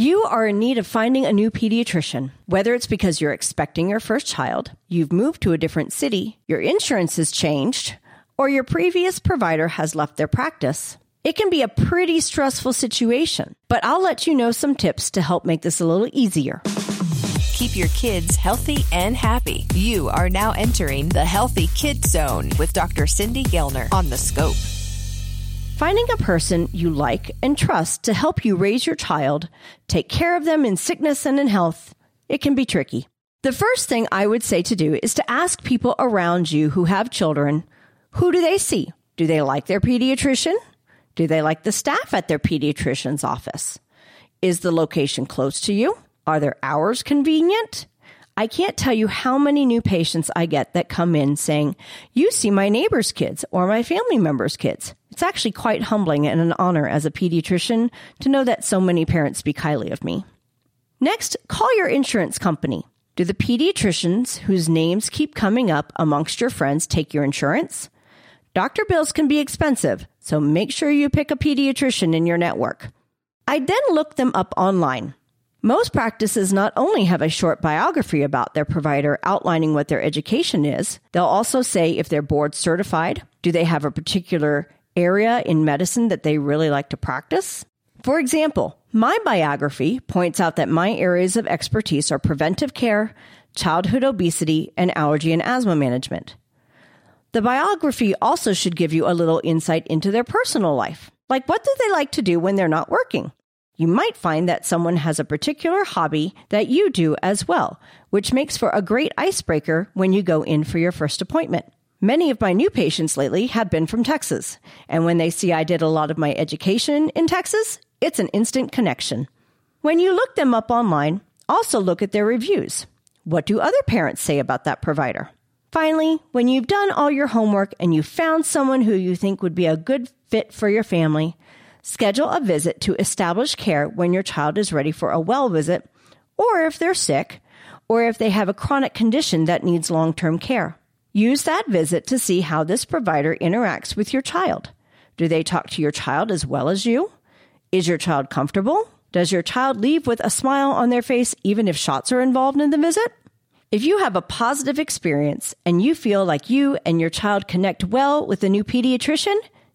You are in need of finding a new pediatrician. Whether it's because you're expecting your first child, you've moved to a different city, your insurance has changed, or your previous provider has left their practice. It can be a pretty stressful situation, but I'll let you know some tips to help make this a little easier. Keep your kids healthy and happy. You are now entering the Healthy Kid Zone with Dr. Cindy Gellner on the Scope. Finding a person you like and trust to help you raise your child, take care of them in sickness and in health, it can be tricky. The first thing I would say to do is to ask people around you who have children, who do they see? Do they like their pediatrician? Do they like the staff at their pediatrician's office? Is the location close to you? Are their hours convenient? I can't tell you how many new patients I get that come in saying, You see my neighbor's kids or my family member's kids. It's actually quite humbling and an honor as a pediatrician to know that so many parents speak highly of me. Next, call your insurance company. Do the pediatricians whose names keep coming up amongst your friends take your insurance? Doctor bills can be expensive, so make sure you pick a pediatrician in your network. I then look them up online. Most practices not only have a short biography about their provider outlining what their education is, they'll also say if they're board certified, do they have a particular area in medicine that they really like to practice? For example, my biography points out that my areas of expertise are preventive care, childhood obesity, and allergy and asthma management. The biography also should give you a little insight into their personal life. Like, what do they like to do when they're not working? You might find that someone has a particular hobby that you do as well, which makes for a great icebreaker when you go in for your first appointment. Many of my new patients lately have been from Texas, and when they see I did a lot of my education in Texas, it's an instant connection. When you look them up online, also look at their reviews. What do other parents say about that provider? Finally, when you've done all your homework and you've found someone who you think would be a good fit for your family, Schedule a visit to establish care when your child is ready for a well visit, or if they're sick, or if they have a chronic condition that needs long term care. Use that visit to see how this provider interacts with your child. Do they talk to your child as well as you? Is your child comfortable? Does your child leave with a smile on their face even if shots are involved in the visit? If you have a positive experience and you feel like you and your child connect well with a new pediatrician,